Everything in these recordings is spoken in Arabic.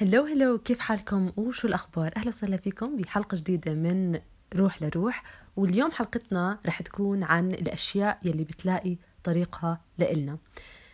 هلو هلو كيف حالكم؟ وشو الأخبار؟ أهلا وسهلا فيكم بحلقة جديدة من روح لروح. واليوم حلقتنا رح تكون عن الأشياء يلي بتلاقي طريقها لإلنا.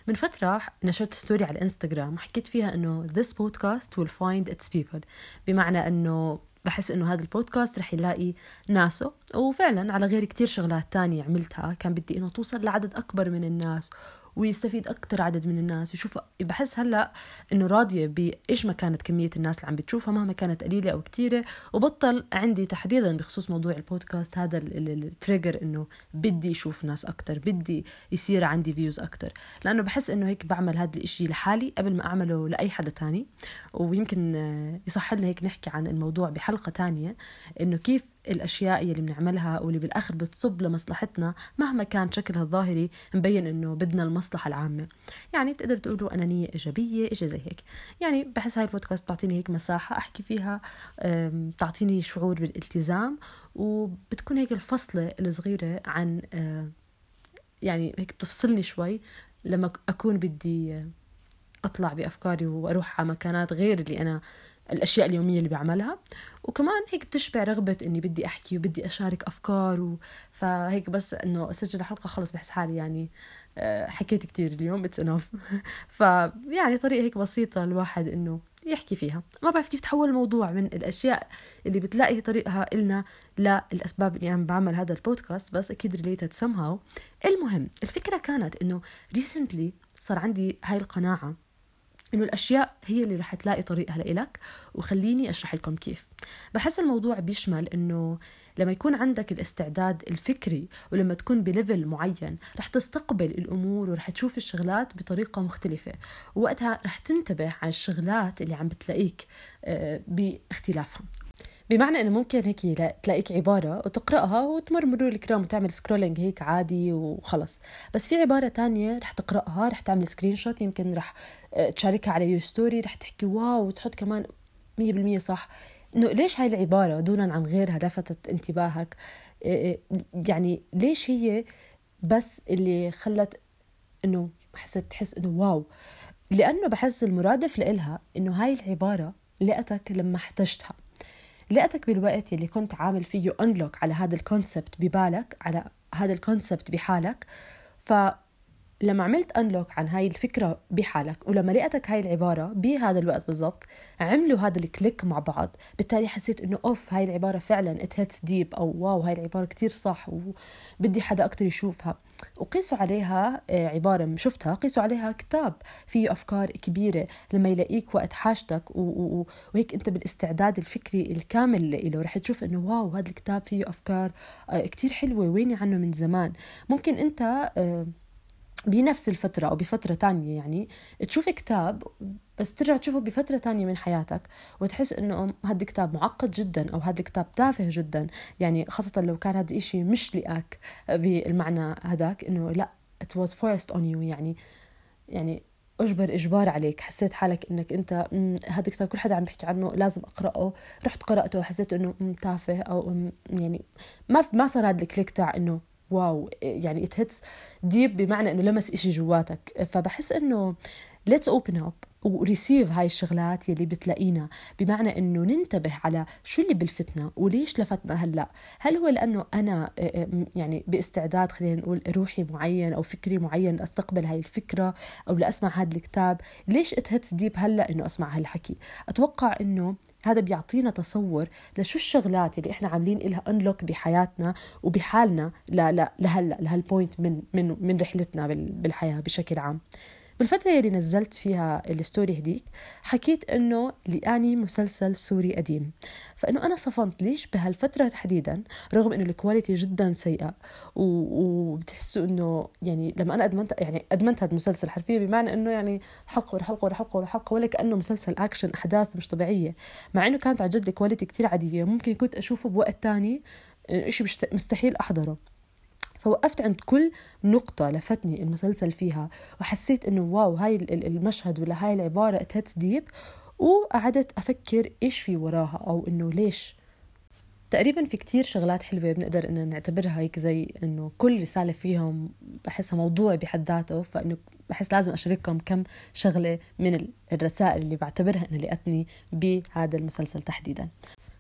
من فترة نشرت ستوري على الإنستغرام وحكيت فيها إنه this podcast will find its people. بمعنى إنه بحس إنه هذا البودكاست رح يلاقي ناسه. وفعلا على غير كتير شغلات تانية عملتها كان بدي إنه توصل لعدد أكبر من الناس. ويستفيد أكتر عدد من الناس. يشوف بحس هلأ إنه راضية بإيش ما كانت كمية الناس اللي عم بتشوفها مهما كانت قليلة أو كتيرة. وبطل عندي تحديدا بخصوص موضوع البودكاست هذا ال trigger إنه بدي أشوف ناس أكتر بدي يصير عندي views أكتر. لأنه بحس إنه هيك بعمل هذا الإشي لحالي قبل ما أعمله لأي حدا تاني. ويمكن يصح لنا هيك نحكي عن الموضوع بحلقة تانية إنه كيف الأشياء اللي بنعملها واللي بالآخر بتصب لمصلحتنا مهما كان شكلها الظاهري مبين إنه بدنا المصلحة العامة. يعني بتقدر تقولوا أنانية إيجابية إشي زي هيك. يعني بحس هاي البودكاست بتعطيني هيك مساحة أحكي فيها بتعطيني شعور بالالتزام وبتكون هيك الفصلة الصغيرة عن يعني هيك بتفصلني شوي لما أكون بدي أطلع بأفكاري وأروح على مكانات غير اللي أنا الأشياء اليومية اللي بعملها. وكمان هيك بتشبع رغبة إني بدي أحكي وبدي أشارك أفكار و... فهيك بس إنه أسجل حلقة خلص بحس حالي يعني آه، حكيت كتير اليوم it's enough فيعني طريقة هيك بسيطة الواحد إنه يحكي فيها. ما بعرف كيف تحول الموضوع من الأشياء اللي بتلاقي طريقها إلنا للأسباب اللي عم بعمل هذا البودكاست بس أكيد related somehow. المهم الفكرة كانت إنه recently صار عندي هاي القناعة إنه الأشياء هي اللي رح تلاقي طريقها لإلك وخليني أشرح لكم كيف. بحس الموضوع بيشمل إنه لما يكون عندك الاستعداد الفكري ولما تكون ب level معين رح تستقبل الأمور ورح تشوف الشغلات بطريقة مختلفة. ووقتها رح تنتبه عن الشغلات اللي عم بتلاقيك آه، باختلافها بمعنى إنه ممكن هيك تلاقيك عبارة وتقرأها وتمر مرور الكرام وتعمل scrolling هيك عادي وخلص. بس في عبارة تانية رح تقرأها رح تعمل screenshot يمكن رح آه، تشاركها على your story رح تحكي wow وتحط كمان مية بالمية صح. إنه ليش هاي العبارة دونا عن غيرها لفتت انتباهك؟ آه، آه، يعني ليش هي بس اللي خلت إنه حست تحس إنه wow؟ لأنه بحس المرادف لإلها إنه هاي العبارة لقتك لما احتجتها. لقيتك بالوقت يلي كنت عامل فيه unlock على هذا ال concept ببالك على هذا ال concept بحالك. فلما عملت unlock عن هاي الفكرة بحالك ولما لقيتك هاي العبارة بهذا الوقت بالضبط عملوا هذا ال click مع بعض. بالتالي حسيت إنه أوف هاي العبارة فعلا it hits deep أو wow هاي العبارة كتير صح وبدي حدا أكتر يشوفها. وقيسوا عليها آه، عبارة شفتها. قيسوا عليها كتاب فيه أفكار كبيرة لما يلاقيك وقت حاجتك وهيك أنت بالاستعداد الفكري الكامل له رح تشوف إنه واو هذا الكتاب فيه أفكار آه، كتير حلوة ويني عنه من زمان. ممكن أنت آه، بنفس الفترة أو بفترة تانية يعني تشوف كتاب بس ترجع تشوفه بفترة تانية من حياتك وتحس إنه هذا الكتاب معقد جدا أو هذا الكتاب تافه جدا. يعني خاصة لو كان هذا الإشي مش لقاك بالمعنى هذاك إنه لا it was forced on you يعني يعني أجبر إجبار عليك. حسيت حالك إنك أنت هذا الكتاب كل حدا عم بيحكي عنه لازم أقرأه. رحت قرأته وحسيت إنه تافه أو يعني ما ما صار هذا ال click تاع إنه wow يعني it hits deep بمعنى إنه لمس إشي جواتك. فبحس إنه let's open up. و receive هاي الشغلات يلي بتلاقينا. بمعنى إنه ننتبه على شو اللي بلفتنا وليش لفتنا هلأ. هل هو لأنه أنا آه، آه، يعني باستعداد خلينا نقول روحي معين أو فكري معين لاستقبل هاي الفكرة أو لأسمع هذا الكتاب ليش it hits deep هلأ إنه أسمع هالحكي؟ أتوقع إنه هذا بيعطينا تصور لشو الشغلات اللي إحنا عاملين لها unlock بحياتنا وبحالنا لهلأ لهال point من من من رحلتنا بالحياة بشكل عام. بالفترة اللي نزلت فيها ال story هديك حكيت إنه لقاني مسلسل سوري قديم. فإنه أنا صفنت ليش بهالفترة تحديدا رغم إنه ال quality جدا سيئة وبتحسوا إنه يعني لما أنا ادمنت يعني أدمنت هذا المسلسل حرفيا بمعنى إنه يعني حلقة ورا حلقة ورا حلقة ورا حلقة ولا كأنه مسلسل اكشن أحداث مش طبيعية. مع إنه كانت عن جد ال quality كتير عادية ممكن كنت أشوفه بوقت تاني شيء مستحيل أحضره. فوقفت عند كل نقطة لفتني المسلسل فيها وحسيت إنه wow هاي المشهد ولا هاي العبارة it hits deep وقعدت أفكر إيش في وراها أو إنه ليش. تقريبا في كتير شغلات حلوة بنقدر إن نعتبرها هيك زي إنه كل رسالة فيهم بحسها موضوع بحد ذاته فإنه بحس لازم اشارككم كم شغلة من الرسائل اللي بعتبرها إنها لقتني بهذا المسلسل تحديدا.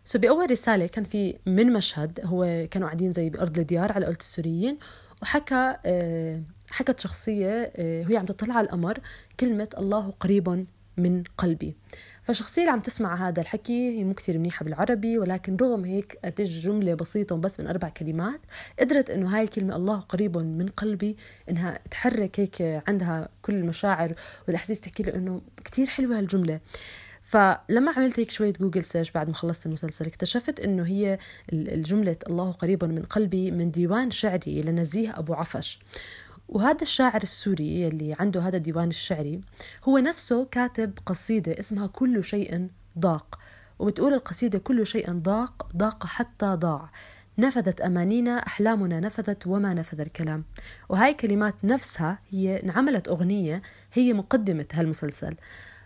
سو بأول رسالة كان في من مشهد هو كانوا قاعدين زي بأرض الديار على قولة السوريين وحكى آه، حكت شخصية آه، وهي عم تطلع على القمر كلمة الله قريب من قلبي فالشخصية اللي عم تسمع هذا الحكي هي مو كتير منيحة بالعربي ولكن رغم هيك قديش جملة بسيطة وبس من أربع كلمات قدرت إنه هاي الكلمة الله قريب من قلبي إنها تحرك هيك عندها كل المشاعر والأحاسيس تحكي له إنه كتير حلوة هالجملة. فلما عملت هيك شوية Google search بعد ما خلصت المسلسل اكتشفت إنه هي الجملة الله قريب من قلبي من ديوان شعري لنزيه أبو عفش. وهذا الشاعر السوري اللي عنده هذا الديوان الشعري هو نفسه كاتب قصيدة اسمها كل شيء ضاق. وبتقول القصيدة كل شيء ضاق ضاق حتى ضاع. نفذت أمانينا أحلامنا نفذت وما نفذ الكلام. وهاي كلمات نفسها هي انعملت أغنية هي مقدمة هالمسلسل.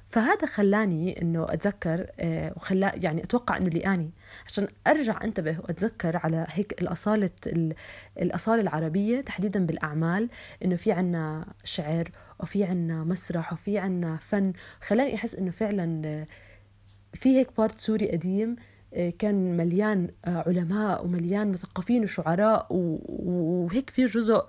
فهذا خلاني إنه أتذكر آه، وخلا يعني أتوقع إنه لقاني عشان أرجع أنتبه وأتذكر على هيك الأصالة الأصالة العربية تحديدا بالأعمال إنه في عنا شعر وفي عنا مسرح وفي عنا فن. خلاني أحس إنه فعلا آه، في هيك part سوري قديم آه، كان مليان علماء ومليان مثقفين وشعراء وهيك في جزء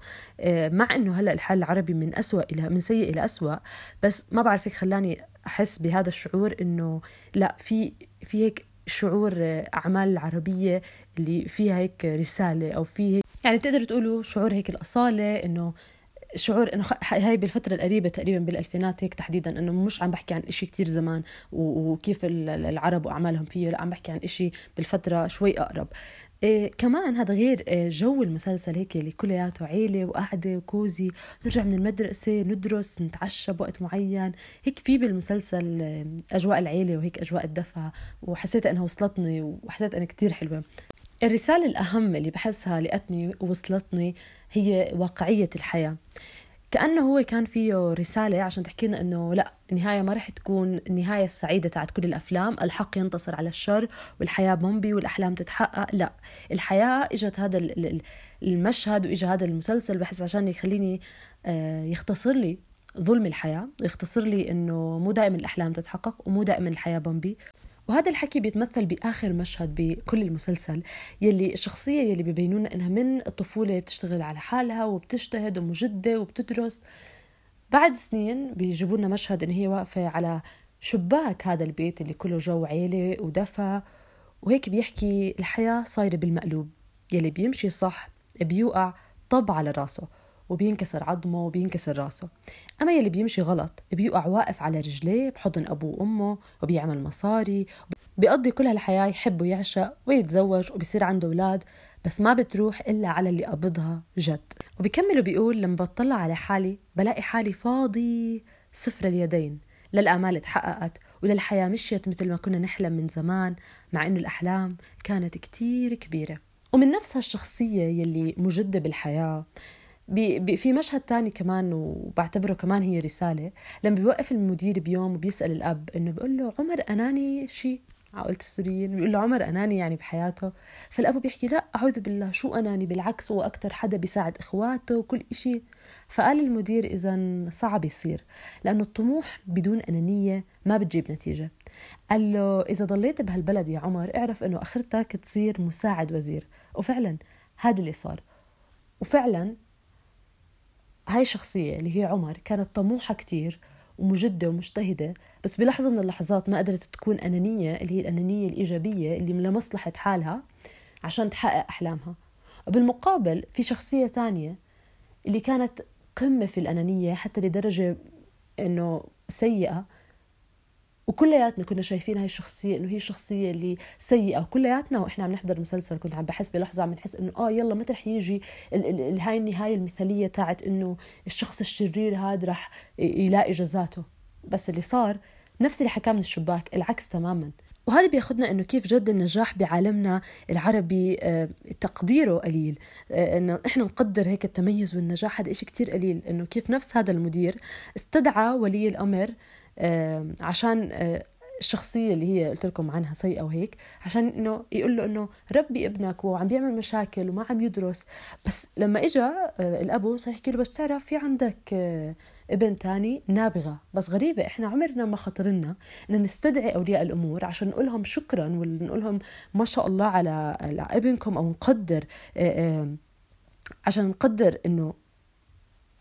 مع إنه هلأ الحال العربي من أسوأ إلى من سيء إلى أسوأ بس ما بعرف هيك خلاني أحس بهذا الشعور إنه لا في في هيك شعور أعمال العربيه اللي فيها هيك رسالة أو في هيك يعني بتقدروا تقولوا شعور هيك الأصالة إنه شعور إنه هاي بالفترة القريبة تقريبا بالألفينات هيك تحديدا إنه مش عم بحكي عن إشي كتير زمان وكيف العرب وأعمالهم فيه لا عم بحكي عن إشي بالفترة شوي أقرب. إيه كمان هذا غير إيه جو المسلسل هيك اللي كلياته عيلة وقعدة وكوزي نرجع من المدرسة ندرس نتعشى بوقت معين. هيك في بالمسلسل إيه أجواء العيلة وهيك أجواء الدفى وحسيت أنها وصلتني وحسيت أنها كتير حلوة. الرسالة الأهم اللي بحسها لقتني ووصلتني هي واقعية الحياة. كأنه هو كان فيه رسالة عشان تحكي لنا إنه لا النهاية ما رح تكون النهاية السعيدة تاعت كل الأفلام. الحق ينتصر على الشر والحياة بومبي والأحلام تتحقق. لا الحياة إجت هذا المشهد وإجا هذا المسلسل بحس عشان يخليني آه، يختصر لي ظلم الحياة يختصر لي إنه مو دائما الأحلام تتحقق ومو دائما الحياة بومبي. وهذا الحكي بيتمثل بآخر مشهد بكل المسلسل يلي الشخصية يلي ببينونا إنها من الطفوله بتشتغل على حالها وبتجتهد ومجدة وبتدرس. بعد سنين بيجيبوا لنا مشهد إن هي واقفة على شباك هذا البيت اللي كله جو عيلة ودفى وهيك بيحكي الحياة صايرة بالمقلوب يلي بيمشي صح بيوقع طب على راسه. وبينكسر عظمه وبينكسر راسه. أما يلي بيمشي غلط بيوقع واقف على رجليه بحضن أبوه وأمه وبيعمل مصاري بيقضي كل هالحياة يحب ويعشق ويتزوج وبصير عنده أولاد بس ما بتروح إلا على اللي قبضها جد. وبيكمل وبيقول لما بطلع على حالي بلاقي حالي فاضي صفر اليدين للآمال تحققت وللحياة مشيت مثل ما كنا نحلم من زمان مع إنه الأحلام كانت كتير كبيرة. ومن نفس هالشخصية يلي مجدة بالحياة بي بي في مشهد تاني كمان وبعتبره كمان هي رسالة لما بيوقف المدير بيوم وبيسأل الأب إنه بيقول له عمر أناني شيء عقلة السوريين بيقول له عمر أناني يعني بحياته. فالأب بيحكي لا أعوذ بالله شو أناني؟ بالعكس هو أكتر حدا بيساعد إخواته وكل إشي. فقال المدير إذا صعب يصير لأنه الطموح بدون أنانية ما بتجيب نتيجة. قال له إذا ضليت بهالبلد يا عمر اعرف إنه آخرتك تصير مساعد وزير. وفعلا هذا اللي صار. وفعلا هاي الشخصية اللي هي عمر كانت طموحة كتير ومجدة ومجتهدة بس بلحظة من اللحظات ما قدرت تكون أنانية اللي هي الأنانية الإيجابية اللي لمصلحة حالها عشان تحقق أحلامها. وبالمقابل في شخصية تانية اللي كانت قمة في الأنانية حتى لدرجة إنه سيئة وكلياتنا كنا شايفين هاي الشخصية إنه هي الشخصية اللي سيئة وكلياتنا وإحنا عم نحضر المسلسل كنت عم بحس بلحظة عم نحس إنه آه يلا متى رح يجي هاي النهاية المثالية تاعت إنه الشخص الشرير هذا رح يلاقي جزاته. بس اللي صار نفس اللي حكاه من الشباك العكس تماما. وهذا بياخذنا إنه كيف جد النجاح بعالمنا العربي آه، تقديره قليل. آه، إنه إحنا نقدر هيك التميز والنجاح هذا شيء كتير قليل. إنه كيف نفس هذا المدير استدعى ولي الأمر عشان الشخصية اللي هي قلت لكم عنها سيئة وهيك عشان إنه يقول له إنه ربي ابنك وعم بيعمل مشاكل وما عم يدرس. بس لما اجى الأبو صار يحكي له بس بتعرف في عندك ابن تاني نابغة بس غريبة إحنا عمرنا ما خطرنا إن نستدعي أولياء الأمور عشان نقول لهم شكرا ولا نقول لهم ما شاء الله على ابنكم أو نقدر عشان نقدر إنه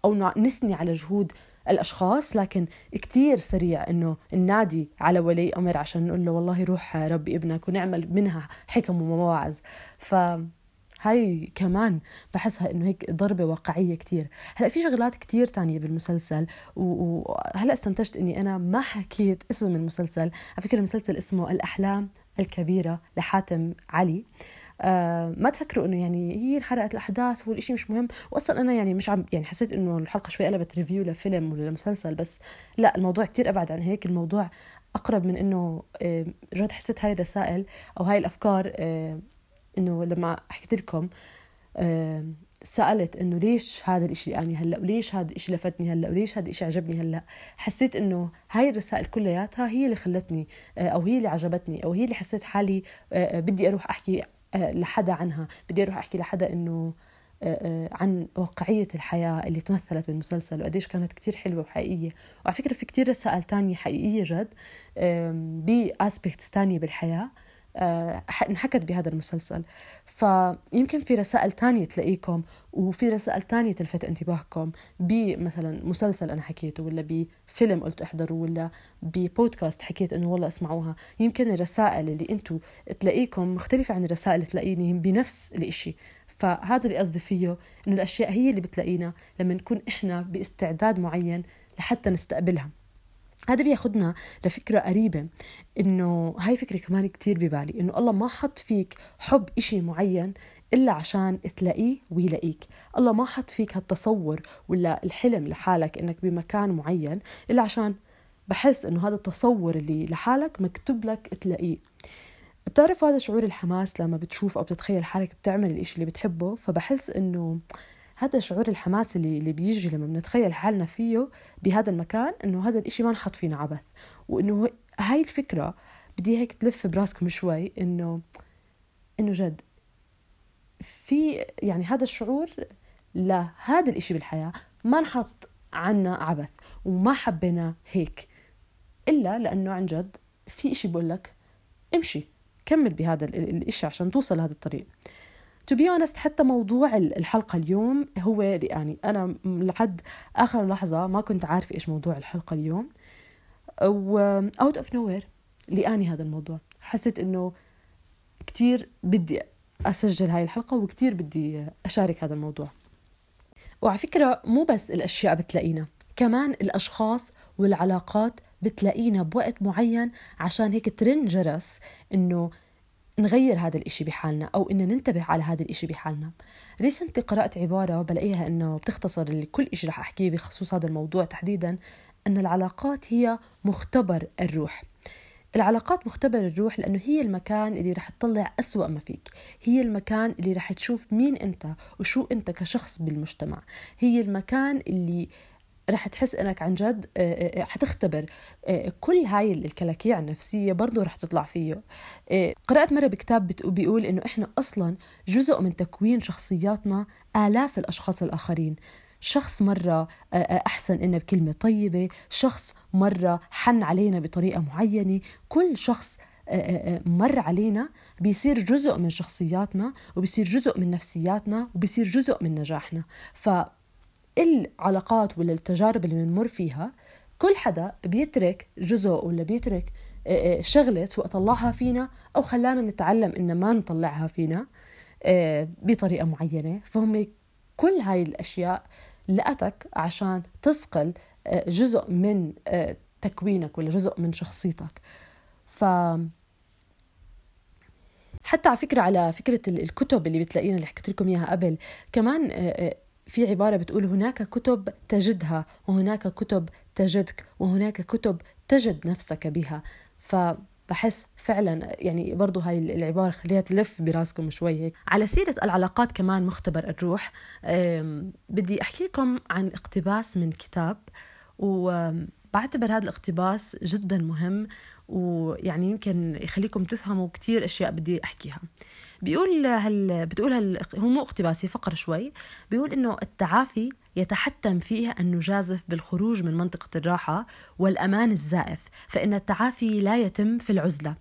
أو نثني على جهود الأشخاص لكن كتير سريع إنه النادي على ولي أمر عشان نقول له والله روح ربي ابنك ونعمل منها حكم ومواعظ. ف هاي كمان بحسها إنه هيك ضربة واقعية كتير. هلأ في شغلات كتير تانية بالمسلسل وهلا استنتجت إني أنا ما حكيت اسم المسلسل. على فكرة المسلسل اسمه الأحلام الكبيرة لحاتم علي. آه ما تفكروا إنه يعني هي انحرقت الأحداث والشيء مش مهم. واصلا أنا يعني مش عم يعني حسيت إنه الحلقة شوي قلبت ريفيو لفيلم ولا لمسلسل بس لا الموضوع كتير أبعد عن هيك. الموضوع أقرب من إنه آه جد حسيت هاي الرسائل أو هاي الأفكار آه إنه لما حكيت لكم آه سألت إنه ليش هذا الإشي يعني هلأ؟ وليش هذا الإشي لفتني هلأ؟ وليش هذا الإشي عجبني هلأ؟ حسيت إنه هاي الرسائل كلياتها هي اللي خلتني آه، أو هي اللي عجبتني أو هي اللي حسيت حالي آه، بدي أروح أحكي آه، لحدا عنها. بدي أروح أحكي لحدا إنه آه، آه، عن واقعية الحياة اللي تمثلت بالمسلسل وقديش كانت كتير حلوة وحقيقية. وعلى فكرة في كتير رسائل تانية حقيقية جد بأسبكتس تانية بالحياة. آه، انحكت بهذا المسلسل. فيمكن في رسائل تانية تلاقيكم وفي رسائل تانية تلفت انتباهكم بمثلا مسلسل أنا حكيته ولا بفيلم قلت احضروا ولا ببودكاست حكيت إنه والله اسمعوها. يمكن الرسائل اللي أنتم تلاقيكم مختلفة عن الرسائل اللي تلاقيني بنفس الإشي. فهذا اللي قصدي فيه إنه الأشياء هي اللي بتلاقينا لما نكون إحنا باستعداد معين لحتى نستقبلها. هذا بياخدنا لفكرة قريبة إنه هاي فكرة كمان كتير ببالي إنه الله ما حط فيك حب إشي معين إلا عشان تلاقيه ويلاقيك. الله ما حط فيك هالتصور ولا الحلم لحالك إنك بمكان معين إلا عشان بحس إنه هذا التصور اللي لحالك مكتوب لك تلاقيه. بتعرف هذا شعور الحماس لما بتشوف أو بتتخيل حالك بتعمل الإشي اللي بتحبه؟ فبحس إنه هذا شعور الحماس اللي اللي بيجي لما بنتخيل حالنا فيه بهذا المكان إنه هذا الإشي ما انحط فينا عبث. وإنه هاي الفكرة بدي هيك تلف براسكم شوي انه إنه جد في يعني هذا الشعور لهذا الإشي بالحياة ما انحط عنا عبث وما حبينا هيك. إلا لأنه عن جد في إشي بقول لك امشي كمل بهذا الإشي عشان توصل لهذا الطريق. to be honest حتى موضوع الحلقة اليوم هو يعني أنا لحد آخر لحظة ما كنت عارفه إيش موضوع الحلقة اليوم. و out of nowhere لقاني هذا الموضوع. حسيت إنه كتير بدي أسجل هاي الحلقة وكتير بدي أشارك هذا الموضوع. وعلى فكرة مو بس الأشياء بتلاقينا كمان الأشخاص والعلاقات بتلاقينا بوقت معين عشان هيك ترن جرس إنه نغير هذا الإشي بحالنا أو إن ننتبه على هذا الإشي بحالنا. ريسنتلي قرأت عبارة بلاقيها إنه بتختصر كل إشي رح أحكيه بخصوص هذا الموضوع تحديدا أن العلاقات هي مختبر الروح. العلاقات مختبر الروح لأنه هي المكان اللي رح تطلع أسوأ ما فيك. هي المكان اللي رح تشوف مين أنت وشو أنت كشخص بالمجتمع. هي المكان اللي رح تحس إنك عن جد آه، آه، آه، حتختبر. كل هاي الكلاكيع النفسية برضه رح تطلع فيه. قرأت مرة بكتاب بيقول إنه إحنا أصلا جزء من تكوين شخصياتنا آلاف الأشخاص الآخرين. شخص مرة أحسن إنا بكلمة طيبة شخص مرة حن علينا بطريقة معينة. كل شخص مر علينا بيصير جزء من شخصياتنا وبيصير جزء من نفسياتنا وبيصير جزء من نجاحنا. ف العلاقات ولا التجارب اللي بنمر فيها كل حدا بيترك جزء ولا بيترك آه، آه، شغلة سواء طلعها فينا أو خلانا نتعلم إن ما نطلعها فينا آه، بطريقة معينة. فهم كل هاي الأشياء لقتك عشان تسقل جزء من تكوينك ولا جزء من شخصيتك. ف حتى على فكرة على فكرة الكتب اللي بتلاقينا اللي حكيت لكم إياها قبل كمان في عبارة بتقول هناك كتب تجدها وهناك كتب تجدك وهناك كتب تجد نفسك بها. فبحس فعلا يعني برضو هاي العبارة خليها تلف براسكم شوي هيك. على سيرة العلاقات كمان مختبر الروح. بدي أحكي لكم عن اقتباس من كتاب وبعتبر هذا الاقتباس جدا مهم ويعني يمكن يخليكم تفهموا كتير أشياء بدي أحكيها. بيقول هل بتقول هل هو مو اقتباسي فقر شوي. بيقول إنه التعافي يتحتم فيه أن نجازف بالخروج من منطقة الراحة والأمان الزائف فإن التعافي لا يتم في العزلة.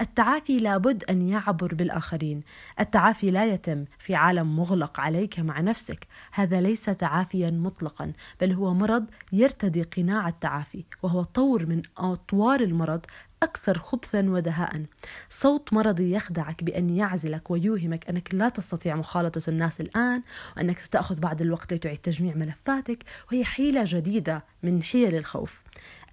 التعافي لابد أن يعبر بالآخرين. التعافي لا يتم في عالم مغلق عليك مع نفسك. هذا ليس تعافيا مطلقا بل هو مرض يرتدي قناع التعافي وهو طور من أطوار المرض أكثر خبثا ودهاء. صوت مرضي يخدعك بأن يعزلك ويوهمك أنك لا تستطيع مخالطة الناس الآن وأنك ستأخذ بعض الوقت لتعيد تجميع ملفاتك وهي حيلة جديدة من حيل الخوف.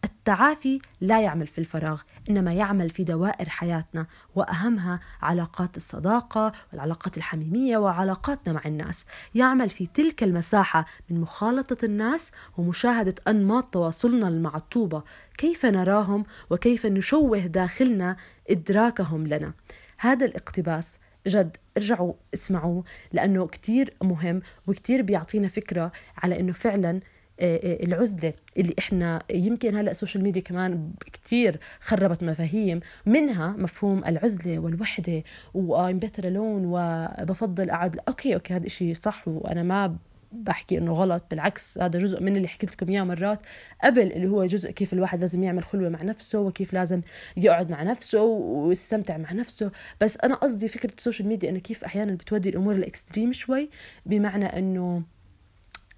التعافي لا يعمل في الفراغ إنما يعمل في دوائر حياتنا وأهمها علاقات الصداقة والعلاقات الحميمية وعلاقاتنا مع الناس. يعمل في تلك المساحة من مخالطة الناس ومشاهدة أنماط تواصلنا المعطوبة. كيف نراهم وكيف نشوه داخلنا إدراكهم لنا؟ هذا الاقتباس جد ارجعوا اسمعوه لأنه كتير مهم وكتير بيعطينا فكرة على أنه فعلا آه، آه، العزلة اللي إحنا يمكن هلأ ال social media كمان كتير خربت مفاهيم منها مفهوم العزلة والوحدة و I'm better alone وبفضل أقعد. okay okay هذا الشيء صح وأنا ما بحكي إنه غلط بالعكس هذا جزء من اللي حكيت لكم إياه مرات قبل اللي هو جزء كيف الواحد لازم يعمل خلوة مع نفسه وكيف لازم يقعد مع نفسه ويستمتع مع نفسه. بس أنا قصدي فكرة ال social media إنه كيف أحيانا بتودي الأمور ال extreme شوي بمعنى إنه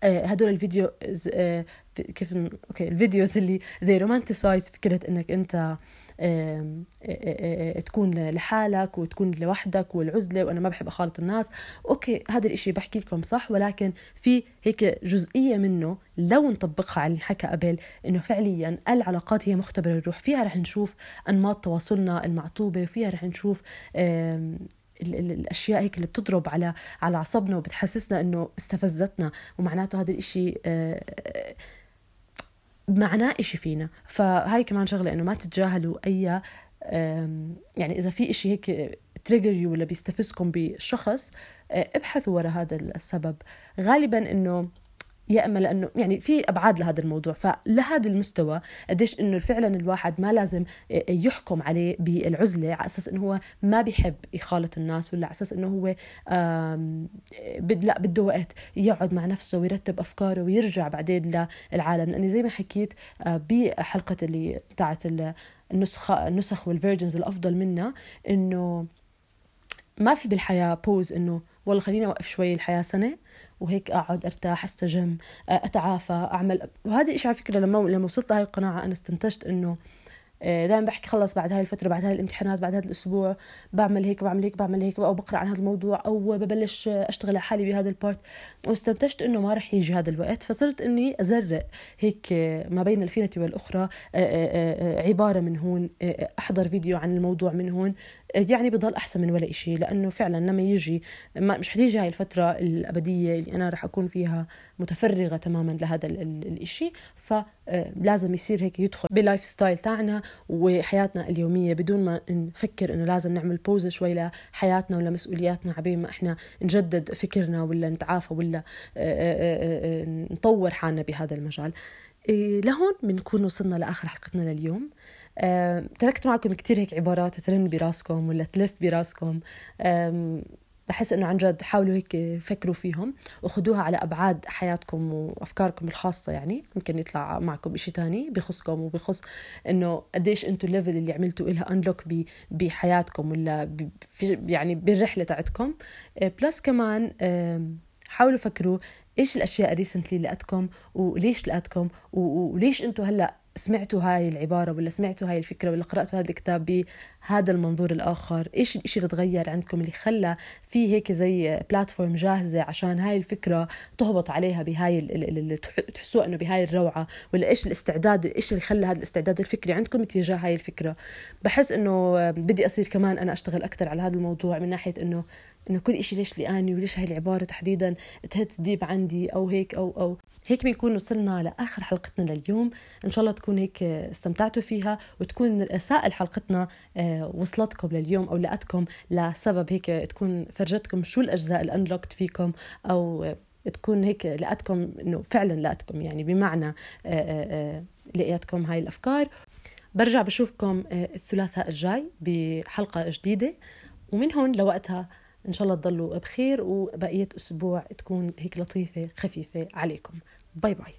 هدول الفيديو آه، كيف okay ال videos اللي they romanticize فكرة إنك أنت تكون لحالك وتكون لوحدك والعزلة وأنا ما بحب أخالط الناس. okay هذا الإشي بحكي لكم صح ولكن في هيك جزئية منه لو نطبقها على اللي حكى قبل إنه فعليا العلاقات هي مختبر الروح. فيها رح نشوف أنماط تواصلنا المعطوبة وفيها رح نشوف الأشياء هيك اللي بتضرب على على اعصابنا وبتحسسنا إنه استفزتنا. ومعناته هذا الإشي آه، معناه إشي فينا. فهاي كمان شغلة إنه ما تتجاهلوا أي يعني إذا في إشي هيك تريجر ولا بيستفزكم بشخص آه، ابحثوا وراء هذا السبب. غالبا إنه يا إما لأنه يعني في أبعاد لهذا الموضوع. فلهذا المستوى قديش إنه فعلا الواحد ما لازم يحكم عليه بالعزلة على أساس إنه هو ما بيحب يخالط الناس ولا على أساس إنه هو بد لا بده وقت يقعد مع نفسه ويرتب أفكاره ويرجع بعدين للعالم. لأني زي ما حكيت آه، بحلقة اللي بتاعت النسخه النسخ والفيرجنز الأفضل منا إنه ما في بالحياة pause إنه والله خليني أوقف شوي الحياة سنة. وهيك أقعد أرتاح أستجم أتعافى أعمل. وهذا الشيء على فكرة لما لما وصلت لهي القناعة أنا استنتجت إنه آه، دائما بحكي خلص بعد هاي الفترة بعد هاي الامتحانات بعد هذا الأسبوع بعمل هيك بعمل هيك بعمل هيك أو بقرأ عن هذا الموضوع أو ببلش أشتغل على حالي بهذا ال part. واستنتجت إنه ما رح يجي هذا الوقت فصرت إني أزرق هيك ما بين الفينة والأخرى آه، آه، عبارة من هون أحضر فيديو عن الموضوع من هون يعني بضل أحسن من ولا شيء لأنه فعلا لما يجي مش حتيجي هاي الفترة الأبدية اللي أنا رح أكون فيها متفرغة تماما لهذا الشيء فلازم يصير هيك يدخل بال lifestyle تاعنا وحياتنا اليومية بدون ما نفكر إنه لازم نعمل pause شوي لحياتنا ولا مسؤولياتنا عبين ما إحنا نجدد فكرنا ولا نتعافى ولا نطور حالنا بهذا المجال. إيه، لهون بنكون وصلنا لآخر حلقتنا لليوم. تركت معكم كتير هيك عبارات ترن براسكم ولا تلف براسكم. بحس إنه عن جد حاولوا هيك فكروا فيهم وخذوها على أبعاد حياتكم وأفكاركم الخاصة يعني. ممكن يطلع معكم شيء تاني بخصكم وبخص إنه قديش أنتم ال level اللي عملتوا لها unlock بحياتكم ولا يعني بالرحلة تاعتكم. plus كمان حاولوا فكروا إيش الأشياء ال recently لقتكم وليش لقتكم وليش أنتم هلأ سمعتوا هاي العبارة ولا سمعتوا هاي الفكرة ولا قرأتوا هذا الكتاب بهذا المنظور الآخر؟ إيش الإشي اللي تغير عندكم اللي خلى في هيك زي platform جاهزة عشان هاي الفكرة تهبط عليها بهاي تحسوا أنه بهاي الروعة؟ ولا إيش الاستعداد إيش اللي خلى هذا الاستعداد الفكري عندكم تجاه هاي الفكرة؟ بحس أنه بدي أصير كمان أنا أشتغل أكثر على هذا الموضوع من ناحية أنه إنه كل إشي ليش لقاني وليش هاي العبارة تحديدا hit deep عندي أو هيك أو أو هيك بنكون وصلنا لآخر حلقتنا لليوم. إن شاء الله تكون هيك استمتعتوا فيها وتكون رسائل حلقتنا آه، وصلتكم لليوم أو لقتكم لسبب هيك تكون فرجتكم شو الأجزاء ال unlocked فيكم أو تكون هيك لقتكم إنه فعلا لقتكم يعني بمعنى آه، آه، لقيتكم هاي الأفكار. برجع بشوفكم الثلاثاء الجاي بحلقة جديدة. ومن هون لوقتها إن شاء الله تضلوا بخير وبقية أسبوع تكون هيك لطيفة خفيفة عليكم. باي باي.